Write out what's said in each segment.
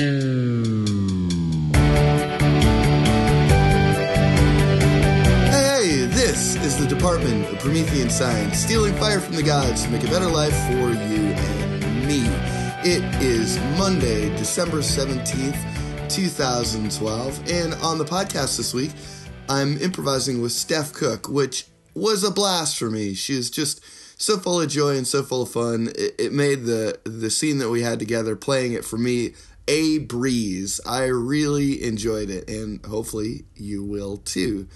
Hey, this is the Department of Promethean Science, stealing fire from the gods to make a better life for you and me. It is Monday, December 17th, 2012, and on the podcast this week, I'm improvising with Steph Cook, which was a blast for me. She is just so full of joy and so full of fun. It, it made the the scene that we had together playing it for me a breeze. I really enjoyed it, and hopefully you will too.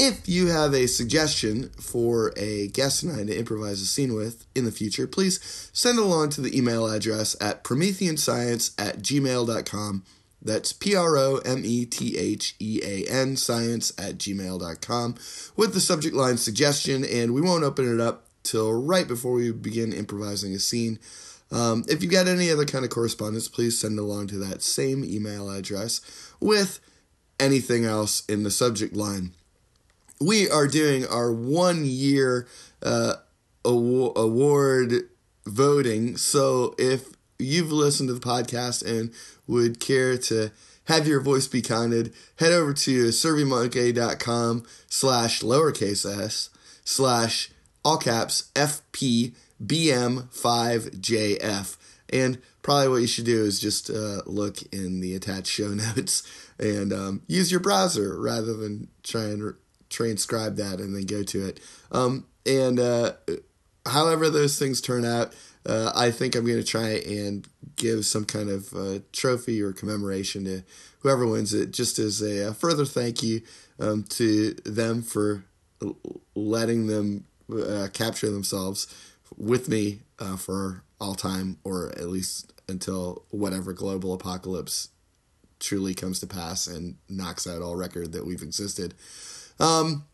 If you have a suggestion for a guest and I to improvise a scene with in the future, please send along to the email address at prometheanscience at gmail.com. That's P R O M E T H E A N science at gmail.com with the subject line suggestion, and we won't open it up till right before we begin improvising a scene. Um, if you got any other kind of correspondence, please send along to that same email address with anything else in the subject line. We are doing our one year uh, awa- award voting. So if you've listened to the podcast and would care to have your voice be counted, head over to surveymonkey.com slash lowercase s slash all caps FPBM5JF. And probably what you should do is just uh, look in the attached show notes and um, use your browser rather than try and re- transcribe that and then go to it. Um, and uh, however those things turn out, uh, I think I'm going to try and give some kind of uh, trophy or commemoration to whoever wins it, just as a, a further thank you um, to them for letting them uh, capture themselves with me uh, for all time, or at least until whatever global apocalypse truly comes to pass and knocks out all record that we've existed. Um,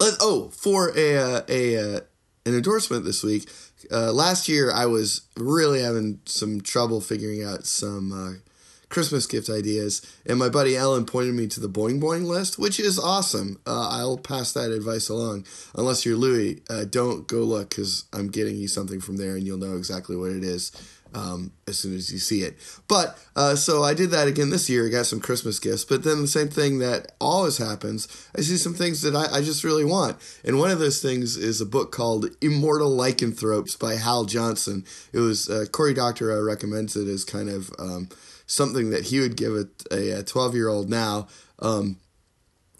oh, for a a uh, an endorsement this week. Uh, last year, I was really having some trouble figuring out some uh, Christmas gift ideas, and my buddy Alan pointed me to the Boing Boing list, which is awesome. Uh, I'll pass that advice along. Unless you're Louis, uh, don't go look because I'm getting you something from there, and you'll know exactly what it is um, as soon as you see it. But uh, so I did that again this year. I got some Christmas gifts, but then the same thing that always happens. I see some things that I, I just really want, and one of those things is a book called Immortal Lycanthropes by Hal Johnson. It was uh, Cory Doctorow recommends it as kind of um, something that he would give a twelve year old now. Um,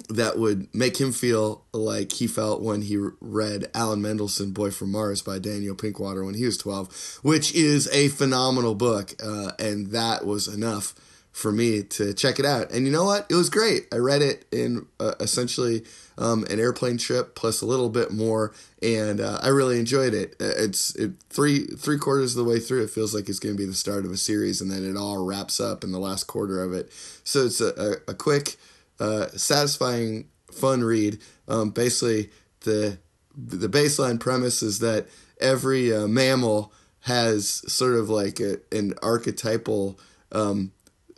that would make him feel like he felt when he read Alan Mendelsohn, Boy from Mars by Daniel Pinkwater when he was 12, which is a phenomenal book. Uh, and that was enough for me to check it out. And you know what? It was great. I read it in uh, essentially um, an airplane trip plus a little bit more, and uh, I really enjoyed it. Uh, It's it, three three quarters of the way through. It feels like it's going to be the start of a series, and then it all wraps up in the last quarter of it. So it's a, a, a quick uh, satisfying, fun read. Um, basically, the the baseline premise is that every uh, mammal has sort of like a, an archetypal um,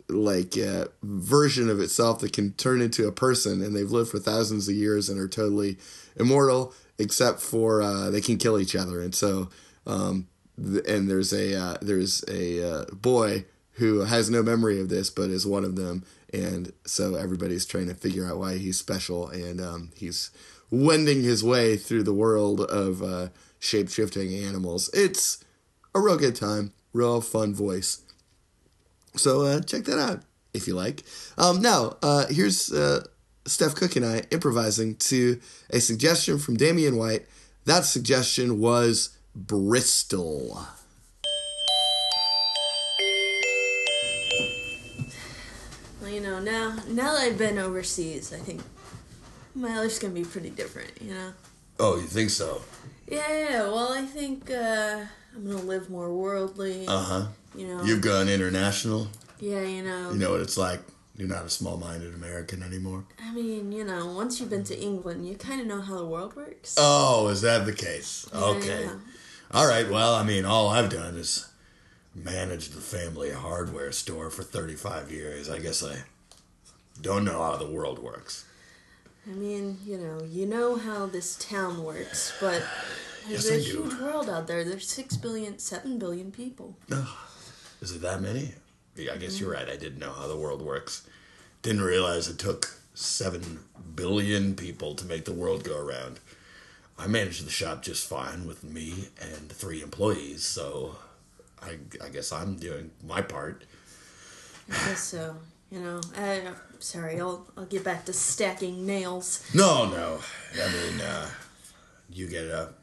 like uh, version of itself that can turn into a person, and they've lived for thousands of years and are totally immortal, except for uh, they can kill each other, and so. Um, th- and there's a uh, there's a uh, boy who has no memory of this, but is one of them, and so everybody's trying to figure out why he's special, and um, he's wending his way through the world of uh, shape shifting animals. It's a real good time, real fun voice. So uh, check that out if you like. Um, now, uh, here's uh, Steph Cook and I improvising to a suggestion from Damian White. That suggestion was Bristol. Now now that I've been overseas, I think my life's gonna be pretty different. You know. Oh, you think so? Yeah, yeah. Well, I think uh, I'm gonna live more worldly. Uh huh. you know. You've gone international. yeah, you know. You know what it's like. You're not a small-minded American anymore. I mean, you know, once you've been to England, you kind of know how the world works. Oh, is that the case? Yeah, Okay. yeah. All right. Well, I mean, all I've done is managed the family hardware store for 35 years. I guess I don't know how the world works. I mean, you know, you know how this town works, but there's Yes, a huge world out there. There's six billion, seven billion people. Is it that many? Yeah, I guess you're right. I didn't know how the world works. Didn't realize it took seven billion people to make the world go around. I managed the shop just fine with me and three employees, so I, I guess I'm doing my part. I guess so. You know, I, sorry, I'll, I'll get back to stacking nails. No, no. I mean, uh, you get a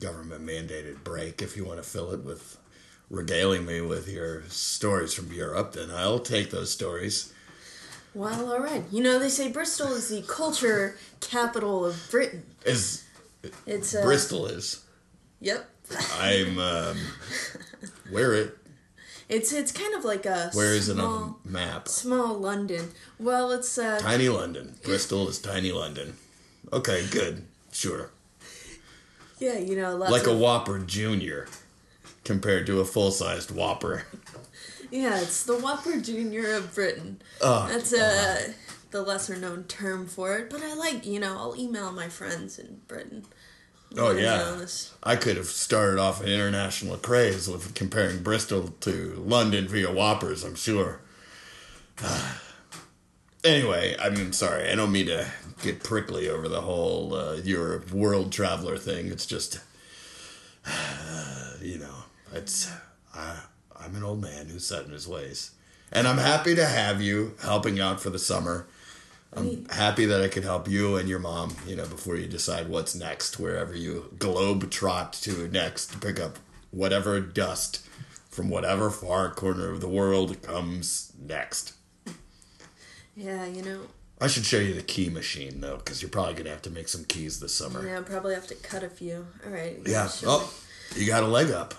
government mandated break if you want to fill it with regaling me with your stories from Europe, then I'll take those stories. Well, all right. You know, they say Bristol is the culture capital of Britain. Is It's uh, Bristol is. Yep. I'm um, where it It's it's kind of like a where is it small, on the map? small London. Well, it's uh Tiny London. Bristol is tiny London. Okay, good. Sure. yeah, you know, Like a Whopper Junior compared to a full sized Whopper. yeah, it's the Whopper Junior of Britain. Oh, That's uh the lesser known term for it, but I like you know I'll email my friends in Britain. Oh yeah, I could have started off an international craze with comparing Bristol to London via Whoppers. I'm sure. anyway, I mean, sorry, I don't mean to get prickly over the whole uh, you're a world traveler thing. It's just, you know, it's I, I'm an old man who's set in his ways, and I'm happy to have you helping out for the summer. I'm happy that I could help you and your mom, you know, before you decide what's next, wherever you globe trot to next to pick up whatever dust from whatever far corner of the world comes next. yeah, you know, I should show you the key machine though, because you're probably gonna have to make some keys this summer. yeah, I'll probably have to cut a few. All right. Yeah. Oh, you got a leg up.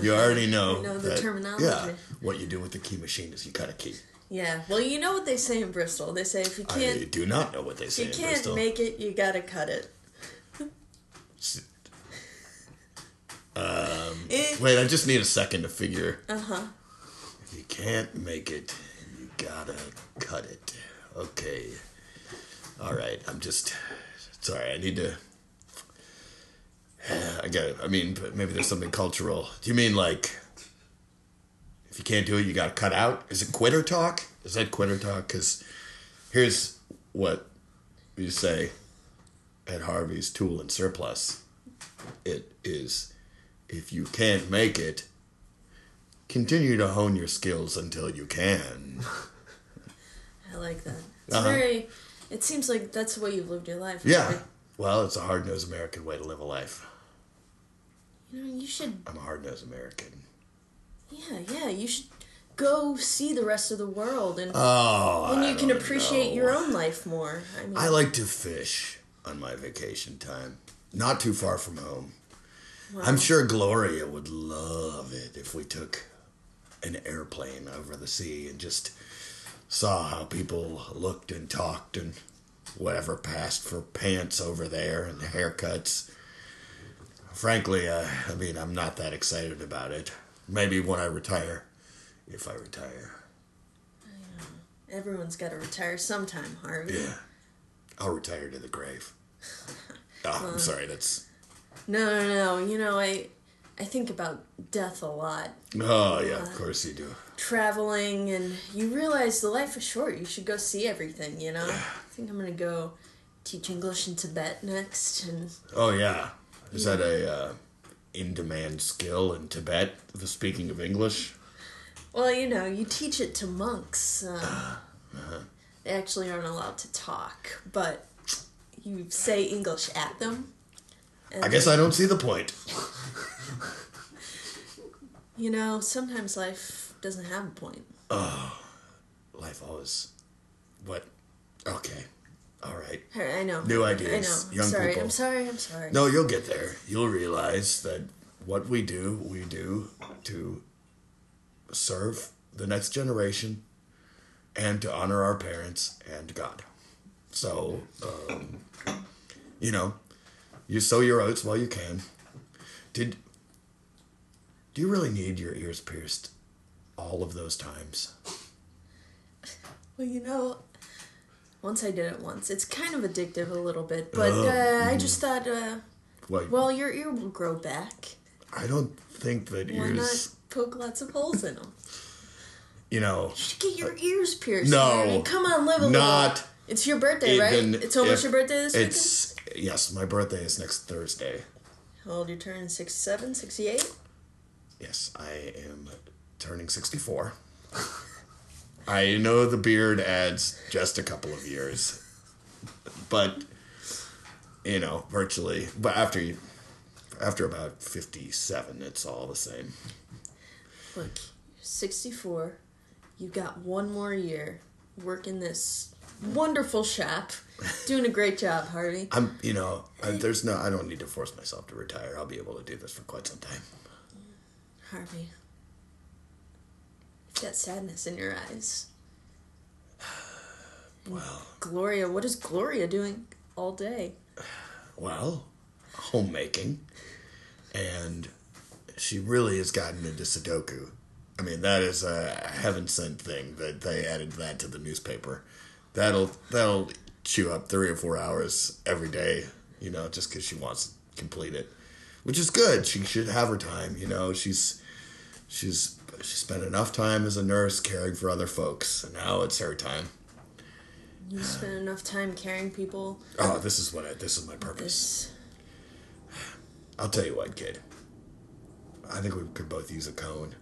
You already know. Know the that- terminology. Yeah. What you do with the key machine is you cut a key. Yeah. Well, you know what they say in Bristol. They say if you can't you do not know what they if say you can't Bristol. make it, you gotta cut it. Eh, Wait, I just need a second to figure. uh huh. If you can't make it, you gotta cut it. Okay. All right. I'm just sorry. I need to. I got. it. I mean, maybe there's something cultural. Do you mean like if you can't do it, you gotta cut out? Is it quitter talk? Is that quitter talk? Because here's what you say at Harvey's Tool and Surplus. It is if you can't make it, continue to hone your skills until you can. I like that. It's Uh-huh. very. It seems like that's the way you've lived your life. Yeah. right? Well, it's a hard nosed American way to live a life. You know, you should. I'm a hard nosed American. Yeah, yeah. You should go see the rest of the world, and Oh, and I you can appreciate know. your own life more. I mean, I like to fish on my vacation time, not too far from home. I'm sure Gloria would love it if we took an airplane over the sea and just saw how people looked and talked and whatever passed for pants over there and haircuts. Frankly, uh, I mean, I'm not that excited about it. Maybe when I retire, if I retire. everyone's got to retire sometime, Harvey. Yeah. I'll retire to the grave. Oh, I'm sorry, that's. No, no, no. You know, I I think about death a lot. Oh, yeah, of course you do. Traveling, and you realize the life is short. You should go see everything. You know. I think I'm gonna go teach English in Tibet next, and Oh, yeah. Is that a uh, in demand skill in Tibet, the speaking of English? well, you know, you teach it to monks. Um, Uh-huh. They actually aren't allowed to talk, but you say English at them. I guess I don't see the point. You know, sometimes life doesn't have a point. Oh, life always. What? Okay. All right. I I know. New ideas, know. I'm young sorry. people. I'm sorry. I'm sorry. No, you'll get there. You'll realize that what we do, we do to serve the next generation and to honor our parents and God. So, um, you know, you sow your oats while you can. Did do you really need your ears pierced all of those times? Well, you know, once I did it once. It's kind of addictive a little bit, but Oh, uh, I just thought, uh, Like, well, your ear will grow back. I don't think that ears Why ears. not poke lots of holes in them? you know, you should Get your ears pierced. No. Come on, live a not little. It's your birthday, right? It's almost your birthday this weekend. It's yes, my birthday is next Thursday. How old you turning? 67, 68? Yes, I am turning 64. I know the beard adds just a couple of years, but you know, virtually. But after you, after about 57, it's all the same. Look, 64. You've got one more year working this wonderful shop. Doing a great job, Harvey. I'm, you know, I, there's no, I don't need to force myself to retire. I'll be able to do this for quite some time. Harvey. You've sadness in your eyes. Well, Gloria, what is Gloria doing all day? well, homemaking, and she really has gotten into Sudoku. I mean, that is a heaven sent thing that they added that to the newspaper. That'll that'll chew up three or four hours every day, you know, just because she wants to complete it, which is good. She should have her time, you know. She's she's she spent enough time as a nurse caring for other folks, and now it's her time. You spend enough time caring people. Oh, this is what I, this is my purpose. This I'll tell you what, kid. I think we could both use a cone.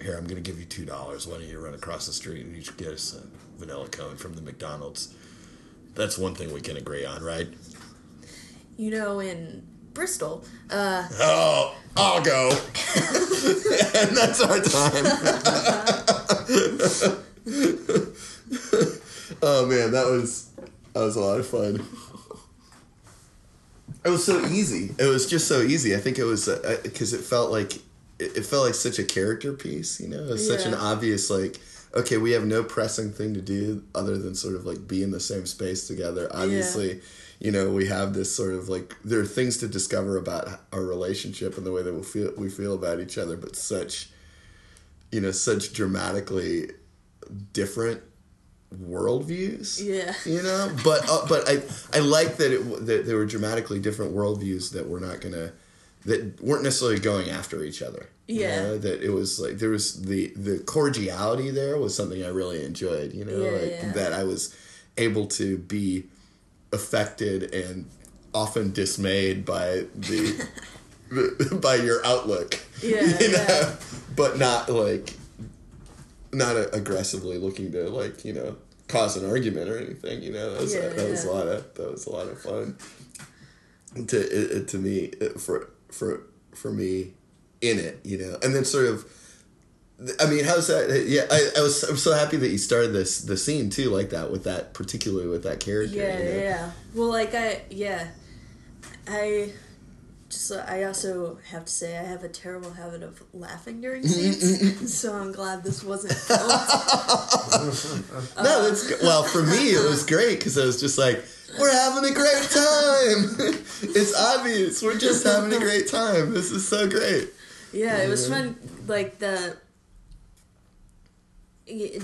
Here, I'm gonna give you two dollars. Why don't you run across the street and each get us a vanilla cone from the McDonald's? That's one thing we can agree on, right? You know, in Bristol, uh, Oh, I'll go. and that's our time. oh man, that was that was a lot of fun. It was so easy. It was just so easy. I think it was because it felt like it, it felt like such a character piece. You know, it was such an obvious like. Okay, we have no pressing thing to do other than sort of like be in the same space together. Obviously, you know, we have this sort of like there are things to discover about our relationship and the way that we feel we feel about each other, but such, you know, such dramatically different worldviews yeah. you know but uh, but i i like that it that there were dramatically different worldviews that we're not gonna that weren't necessarily going after each other you Yeah. know? that it was like there was the the cordiality there was something i really enjoyed you know Yeah, like yeah. that i was able to be affected and often dismayed by the by your outlook Yeah, you know? yeah. but not like not aggressively looking to like you know cause an argument or anything you know that was, Yeah, that was a lot of that was a lot of fun to to me for for for me in it you know and then sort of I mean, how's that? Yeah, I, I was I'm so happy that you started this the scene too like that with that particularly with that character. Yeah, you know? yeah. Well, like I, yeah, I just I also have to say I have a terrible habit of laughing during mm-hmm, scenes, mm-hmm. so I'm glad this wasn't. No, that's well for me. It was uh-huh. great because I was just like, "We're having a great time." it's obvious we're just having a great time. This is so great. Yeah, it was fun. Like the.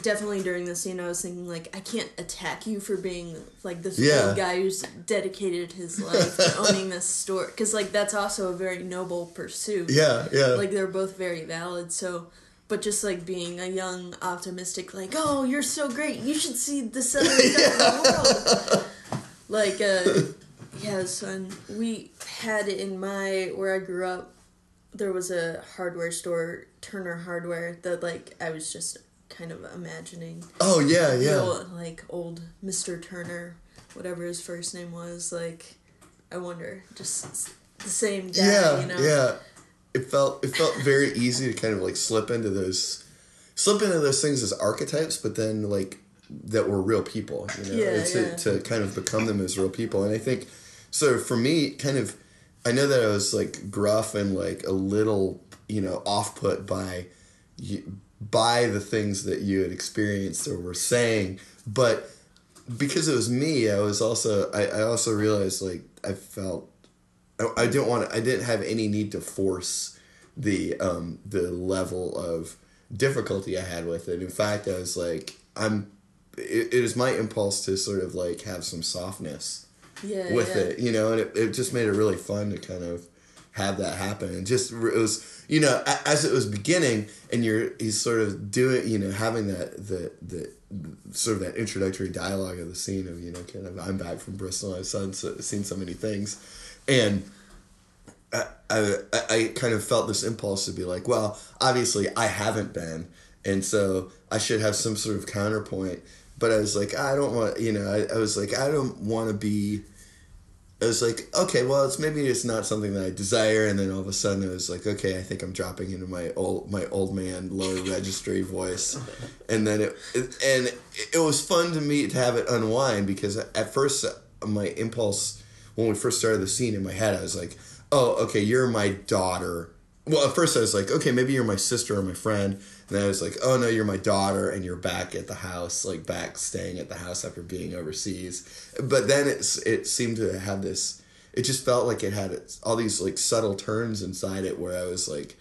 Definitely during the scene, I was thinking like I can't attack you for being like this Yeah. guy who's dedicated his life to owning this store because like that's also a very noble pursuit. Yeah, yeah. like they're both very valid so but just like being a young optimistic like oh you're so great you should see this other side of the world like uh yeah so we had in my where i grew up there was a hardware store turner hardware that like i was just kind of imagining oh yeah, yeah. old, like old mr turner whatever his first name was like i wonder just the same guy yeah, you know yeah. It felt it felt very easy to kind of like slip into those slip into those things as archetypes, but then like that were real people. You know, Yeah, to yeah. to kind of become them as real people. And I think so for me, kind of, I know that I was like gruff and like a little you know off put by by the things that you had experienced or were saying, but because it was me, I was also I, I also realized like I felt I, I didn't want to, I didn't have any need to force the um the level of difficulty I had with it. In fact, I was like I'm it, it is my impulse to sort of like have some softness yeah with yeah. it, you know, and it, it just made it really fun to kind of have that happen. And just it was you know as it was beginning and you're he's sort of doing you know having that the the sort of that introductory dialogue of the scene of you know kind of I'm back from Bristol I've seen so, seen so many things. And I, I I kind of felt this impulse to be like well obviously I haven't been. And so I should have some sort of counterpoint but I was like I don't want you know I, I was like I don't want to be I was like, okay, well, it's maybe it's not something that I desire, and then all of a sudden I was like, okay, I think I'm dropping into my old my old man lower registry voice, and then it, it and it was fun to me to have it unwind because at first uh, my impulse when we first started the scene in my head, I was like, oh, okay, you're my daughter. Well, at first I was like, okay, maybe you're my sister or my friend. And then I was like, oh no, you're my daughter, and you're back at the house, like back staying at the house after being overseas. But then it's it seemed to have this. It just felt like it had all these like subtle turns inside it, where I was like,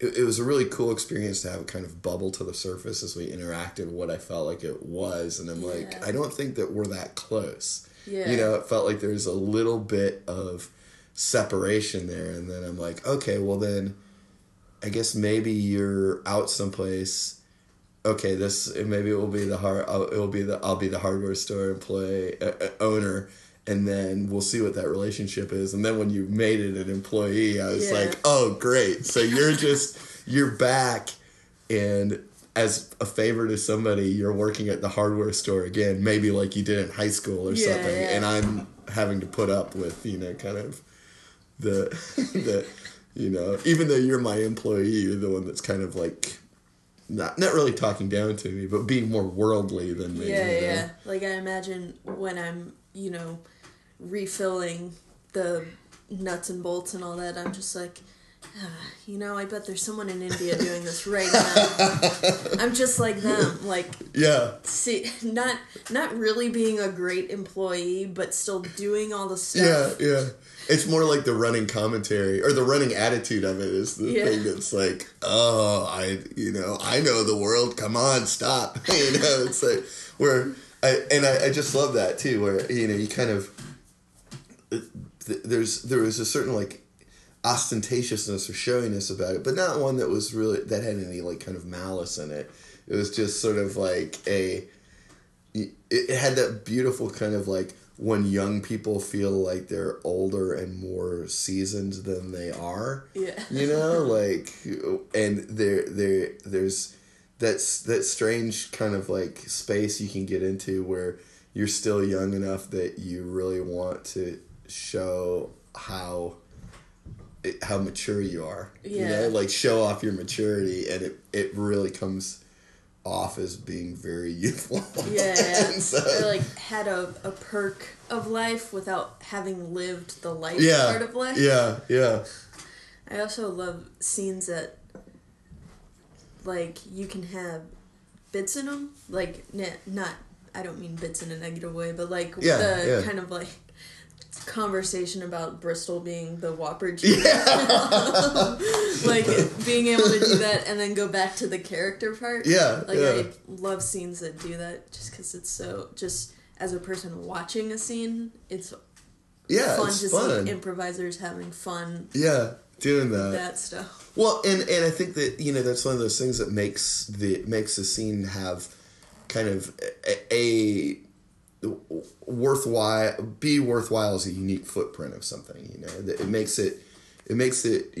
it, it was a really cool experience to have it kind of bubble to the surface as we interacted. What I felt like it was, and I'm like, I don't think that we're that close. Yeah. You know, it felt like there's a little bit of separation there, and then I'm like, okay, well then I guess maybe you're out someplace. Okay, this maybe it will be the hard. I'll, it will be the I'll be the hardware store employee uh, uh, owner, and then we'll see what that relationship is. And then when you made it an employee, I was Yeah. like, oh great! So you're just you're back, and as a favor to somebody, you're working at the hardware store again, maybe like you did in high school or Yeah, something. yeah. And I'm having to put up with you know kind of the the you know even though you're my employee you're the one that's kind of like not not really talking down to me but being more worldly than me Yeah, you know? yeah. Like I imagine when I'm, you know, refilling the nuts and bolts and all that, I'm just like, you know, I bet there's someone in India doing this right now. I'm just like them, like yeah see, not not really being a great employee, but still doing all the stuff. yeah yeah it's more like the running commentary or the running attitude of it is the Yeah. thing that's like oh i you know i know the world come on stop you know it's like where i and i, I just love that too where you know you kind of th- there's there a certain like ostentatiousness or showiness about it, but not one that was really that had any like kind of malice in it. It was just sort of like a. It, had that beautiful kind of like when young people feel like they're older and more seasoned than they are. Yeah. You know, like, and there, there, there's that's that strange kind of like space you can get into where you're still young enough that you really want to show how how mature you are. You know, like show off your maturity, and it it really comes off as being very youthful. Yeah, yeah. So- or like had a, a perk of life without having lived the life yeah, part of life. yeah, yeah, I also love scenes that, like, you can have bits in them. Like, not, I don't mean bits in a negative way, but like Yeah, the yeah. kind of like conversation about Bristol being the Whopper G. like, being able to do that and then go back to the character part. Yeah, Like, yeah. I love scenes that do that just because it's so, just as a person watching a scene, it's yeah. fun it's to fun. see improvisers having fun yeah, doing with that stuff. Well, and and I think that you know that's one of those things that makes the makes the scene have kind of a, a worthwhile be worthwhile as a unique footprint of something. You know, it makes it it makes it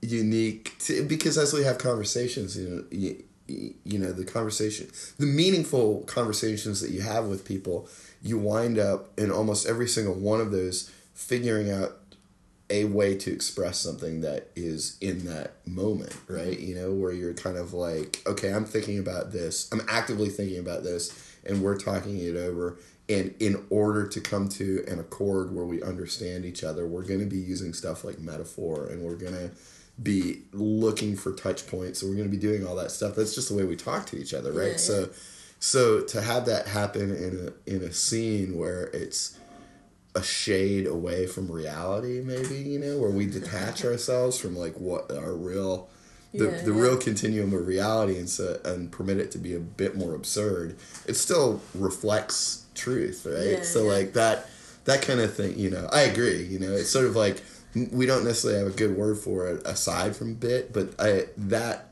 unique to, because as we have conversations, you know. You, you know the conversation the meaningful conversations that you have with people you wind up in almost every single one of those figuring out a way to express something that is in that moment, right? You know, where you're kind of like, okay, I'm thinking about this, I'm actively thinking about this, and we're talking it over. And in order to come to an accord where we understand each other, we're going to be using stuff like metaphor and we're going to be looking for touch points. and we're going to be doing all that stuff. That's just the way we talk to each other, right? Yeah, So, so to have that happen in a in a scene where it's a shade away from reality maybe you know where we detach ourselves from like what our real the, Yeah, the yeah. real continuum of reality and so and permit it to be a bit more absurd it still reflects truth right Yeah, so like that that kind of thing you know i agree you know it's sort of like we don't necessarily have a good word for it aside from bit, but I that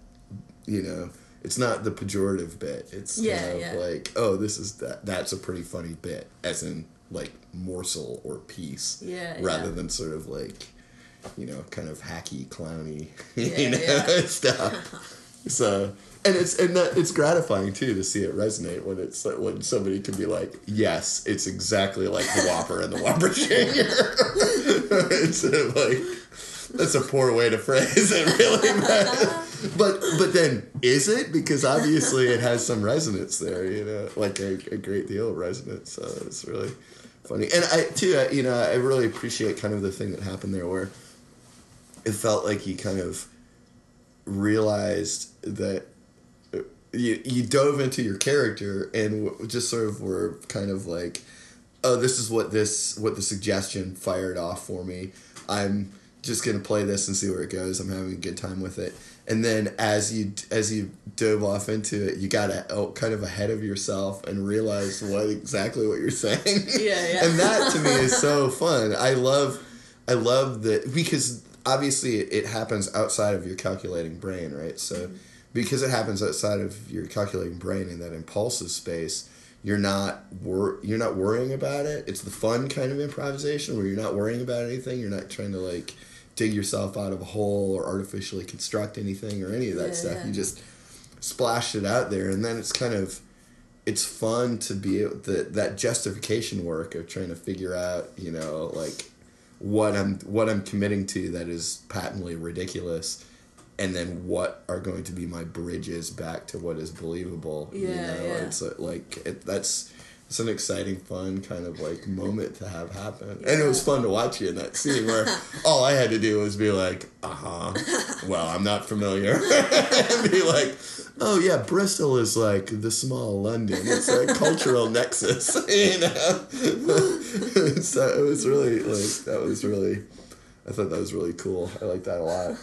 you know it's not the pejorative bit. It's Yeah, kind of like oh this is that that's a pretty funny bit, as in like morsel or piece, Yeah, rather than sort of like you know kind of hacky clowny Yeah, you know yeah. stuff. So and it's and that, it's gratifying too to see it resonate when it's like, when somebody can be like, yes, it's exactly like the Whopper and the Whopper Junior. it's like that's a poor way to phrase it, really. But, but but then is it because obviously it has some resonance there, you know, like a, a great deal of resonance. So it's really funny, and I too, I, you know, I really appreciate kind of the thing that happened there where it felt like he kind of realized that uh, you you dove into your character and w- just sort of were kind of like oh this is what this what the suggestion fired off for me. I'm just gonna play this and see where it goes. I'm having a good time with it. And then as you as you dove off into it you got a, oh, kind of ahead of yourself and realized what exactly what you're saying. Yeah, yeah. and that to me is so fun. I love i love that because obviously it, happens outside of your calculating brain right? So mm-hmm. because it happens outside of your calculating brain in that impulsive space you're not wor- you're not worrying about it. It's the fun kind of improvisation where you're not worrying about anything. You're not trying to like dig yourself out of a hole or artificially construct anything or any of that Yeah, stuff. yeah. you just splash it out there and then it's kind of it's fun to be able that that justification work of trying to figure out you know like what I'm what I'm committing to that is patently ridiculous and then what are going to be my bridges back to what is believable you Yeah, know yeah. it's uh, like it, that's it's an exciting fun kind of like moment to have happen. And it was fun to watch you in that scene where all i had to do was be like uh-huh. Well i'm not familiar. And be like oh yeah bristol is like the small london. It's a cultural nexus you know? So it was really like that was really i thought that was really cool. I like that a lot.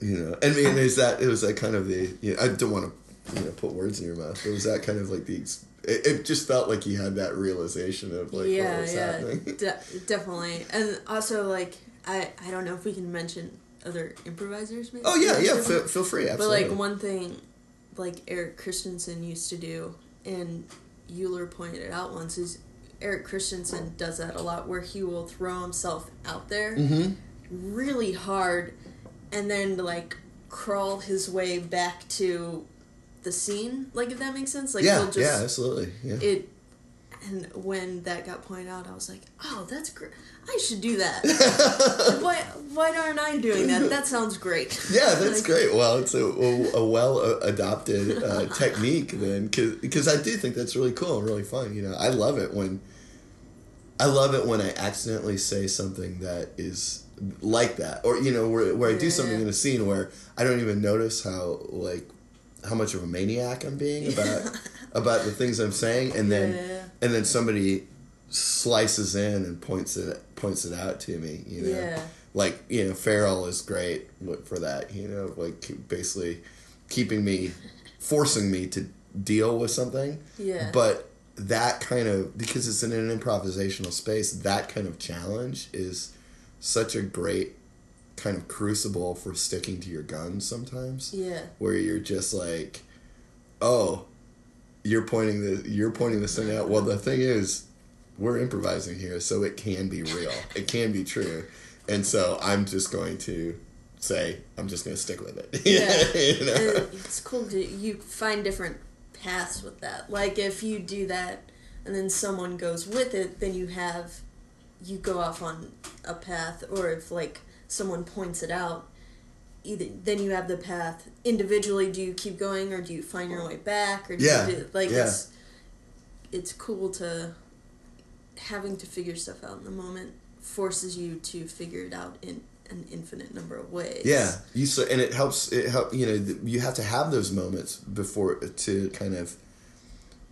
You know, and I mean, is that it was that kind of the you know, I don't want to you know put words in your mouth, but was that kind of like the ex- it, it just felt like you had that realization of like what yeah, was yeah, happening. de- definitely. And also, like, I I don't know if we can mention other improvisers. Maybe? Oh yeah, yeah. Feel, feel free, Absolutely. But like one thing, like Eric Christensen used to do, and Euler pointed it out once, is Eric Christensen does that a lot, where he will throw himself out there Mm-hmm. really hard, and then like crawl his way back to the scene. Like if that makes sense. Like yeah, just yeah, absolutely. Yeah. it. And when that got pointed out, I was like, "Oh, that's great! I should do that. why? Why aren't I doing that? That sounds great." Yeah, that's Like, great. Well, it's a, a, a well adopted uh, technique then, because I do think that's really cool and really fun. You know, I love it when I love it when I accidentally say something that is like that, or you know, where where I do Yeah, something yeah. in a scene where I don't even notice how like how much of a maniac I'm being about about the things I'm saying, and then Yeah. and then somebody slices in and points it points it out to me. You know Yeah. like you know Farrell is great for that you know like basically keeping me forcing me to deal with something Yeah. but that kind of because it's in an improvisational space that kind of challenge is such a great kind of crucible for sticking to your guns sometimes Yeah. where you're just like oh you're pointing the you're pointing this thing out well the thing is we're improvising here so it can be real it can be true and so i'm just going to say i'm just going to stick with it Yeah. you know? And it's cool to you find different paths with that. Like if you do that and then someone goes with it, then you have you go off on a path or if like someone points it out either then you have the path individually do you keep going or do you find your way back or do Yeah, you do, like yeah. it's it's cool to having to figure stuff out in the moment forces you to figure it out in an infinite number of ways Yeah, you so and it helps. It help you know you have to have those moments before to kind of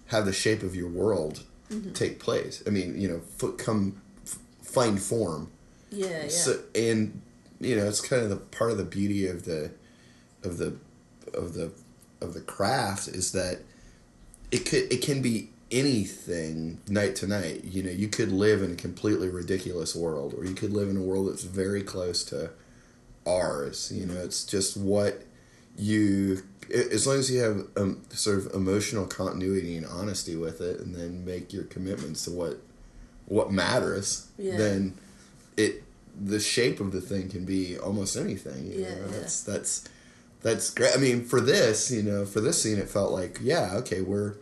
have the shape of your world Mm-hmm. take place. I mean, you know, come find form. Yeah yeah So and you know, it's kind of the part of the beauty of the of the of the of the craft is that it could it can be anything night to night. You know, you could live in a completely ridiculous world, or you could live in a world that's very close to ours. You know, it's just what you. As long as you have um, sort of emotional continuity and honesty with it, and then make your commitments to what what matters, Yeah. then it the shape of the thing can be almost anything. You Yeah, know? yeah. that's that's that's great. I mean, for this, you know, for this scene, it felt like, yeah, okay, we're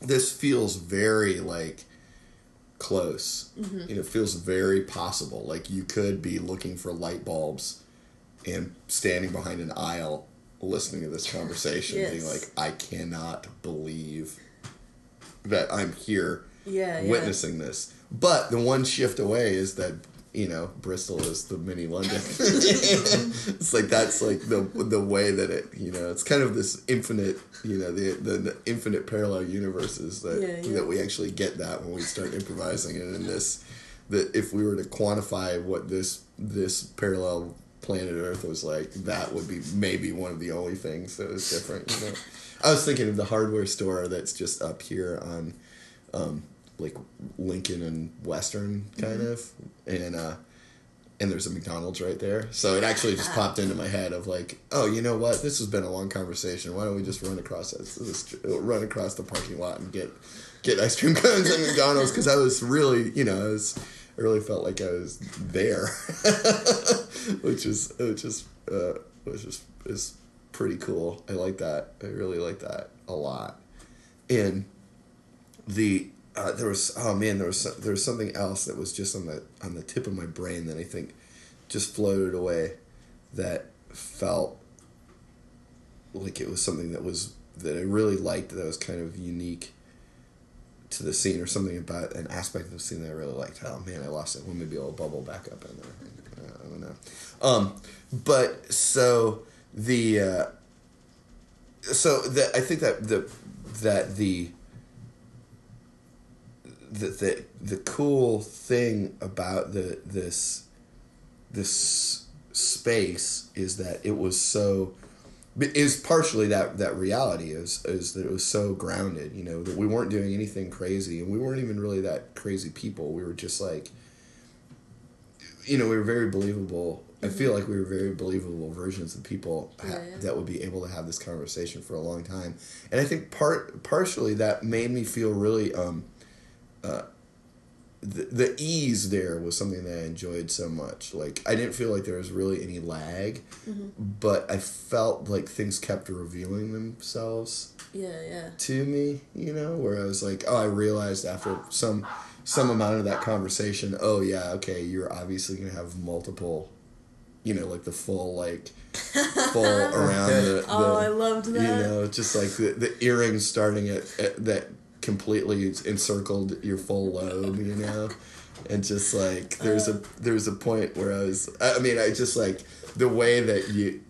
this feels very like close. Mm-hmm. You know, it feels very possible. Like you could be looking for light bulbs and standing behind an aisle listening to this conversation, being like, I cannot believe that I'm here Yeah, yeah. witnessing this. But the one shift away is that you know Bristol is the mini London. it's like that's like the the way that it you know it's kind of this infinite you know the the, the infinite parallel universes that Yeah, yeah. that we actually get that when we start improvising and in this that if we were to quantify what this this parallel planet Earth was like, that would be maybe one of the only things that was different. You know, I was thinking of the hardware store that's just up here on, um, like Lincoln and Western kind of, and uh, and there's a McDonald's right there. So it actually just popped into my head of like, oh, you know what? This has been a long conversation. Why don't we just run across this, this run across the parking lot and get get ice cream cones at McDonald's? Because I was really, you know, I was. I really felt like I was there, which is which is uh, which is is pretty cool. I like that. I really like that a lot. And the uh, there was oh man there was there was something else that was just on the on the tip of my brain that I think just floated away that felt like it was something that was that I really liked that was kind of unique to the scene or something about an aspect of the scene that I really liked. Oh man, I lost it. Well, maybe I'll bubble back up in there. I don't know. Um, but so the uh, so the I think that the that the the the the cool thing about the this this space is that it was so is partially that that reality is is that it was so grounded you know that we weren't doing anything crazy and we weren't even really that crazy people. We were just like you know we were very believable. I feel like we were very believable versions of people ha- that would be able to have this conversation for a long time. And i think part partially that made me feel really um the, the ease there was something that I enjoyed so much. Like I didn't feel like there was really any lag, mm-hmm. but I felt like things kept revealing themselves Yeah, yeah. to me. You know, where I was like, oh, I realized after some some amount of that conversation, oh yeah, okay, you're obviously gonna have multiple. You know, like the full like full around the, oh, the Oh, I loved that. you know, just like the, the earrings starting at, at that completely encircled your full lobe, you know, and just like there's a there's a point where I was, I mean, I just like the way that you,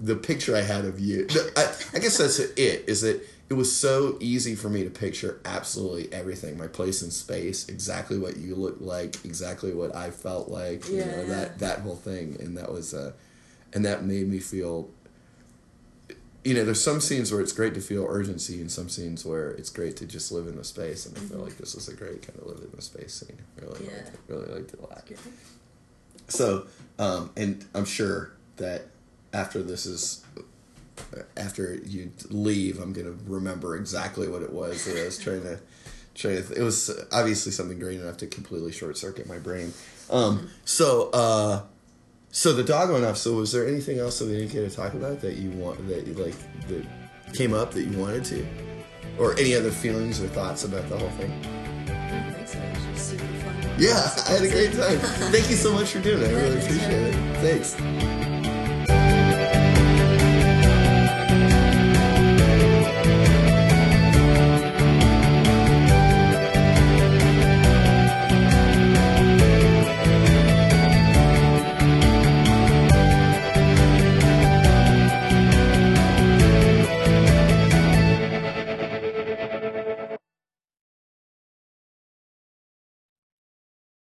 the picture I had of you. I, I guess that's it. Is that it was so easy for me to picture absolutely everything, my place in space, exactly what you looked like, exactly what I felt like, you Yeah, know, that that whole thing, and that was, uh, and that made me feel you know, there's some scenes where it's great to feel urgency, and some scenes where it's great to just live in the space. And I feel like this was a great kind of live in the space scene. Really, Mm-hmm. Yeah. liked it, really liked it a lot. So, um, and I'm sure that after this is, after you leave, I'm gonna remember exactly what it was that I was trying to, trying to. It was obviously something great enough to completely short circuit my brain. Um, so, uh, so the dog went off. So, was there anything else that we didn't get to talk about that you want that you like that came up that you wanted to, or any other feelings or thoughts about the whole thing? I don't think so. It was just super fun. Yeah, I had a great time. Thank you so much for doing it. I really appreciate it. Thanks.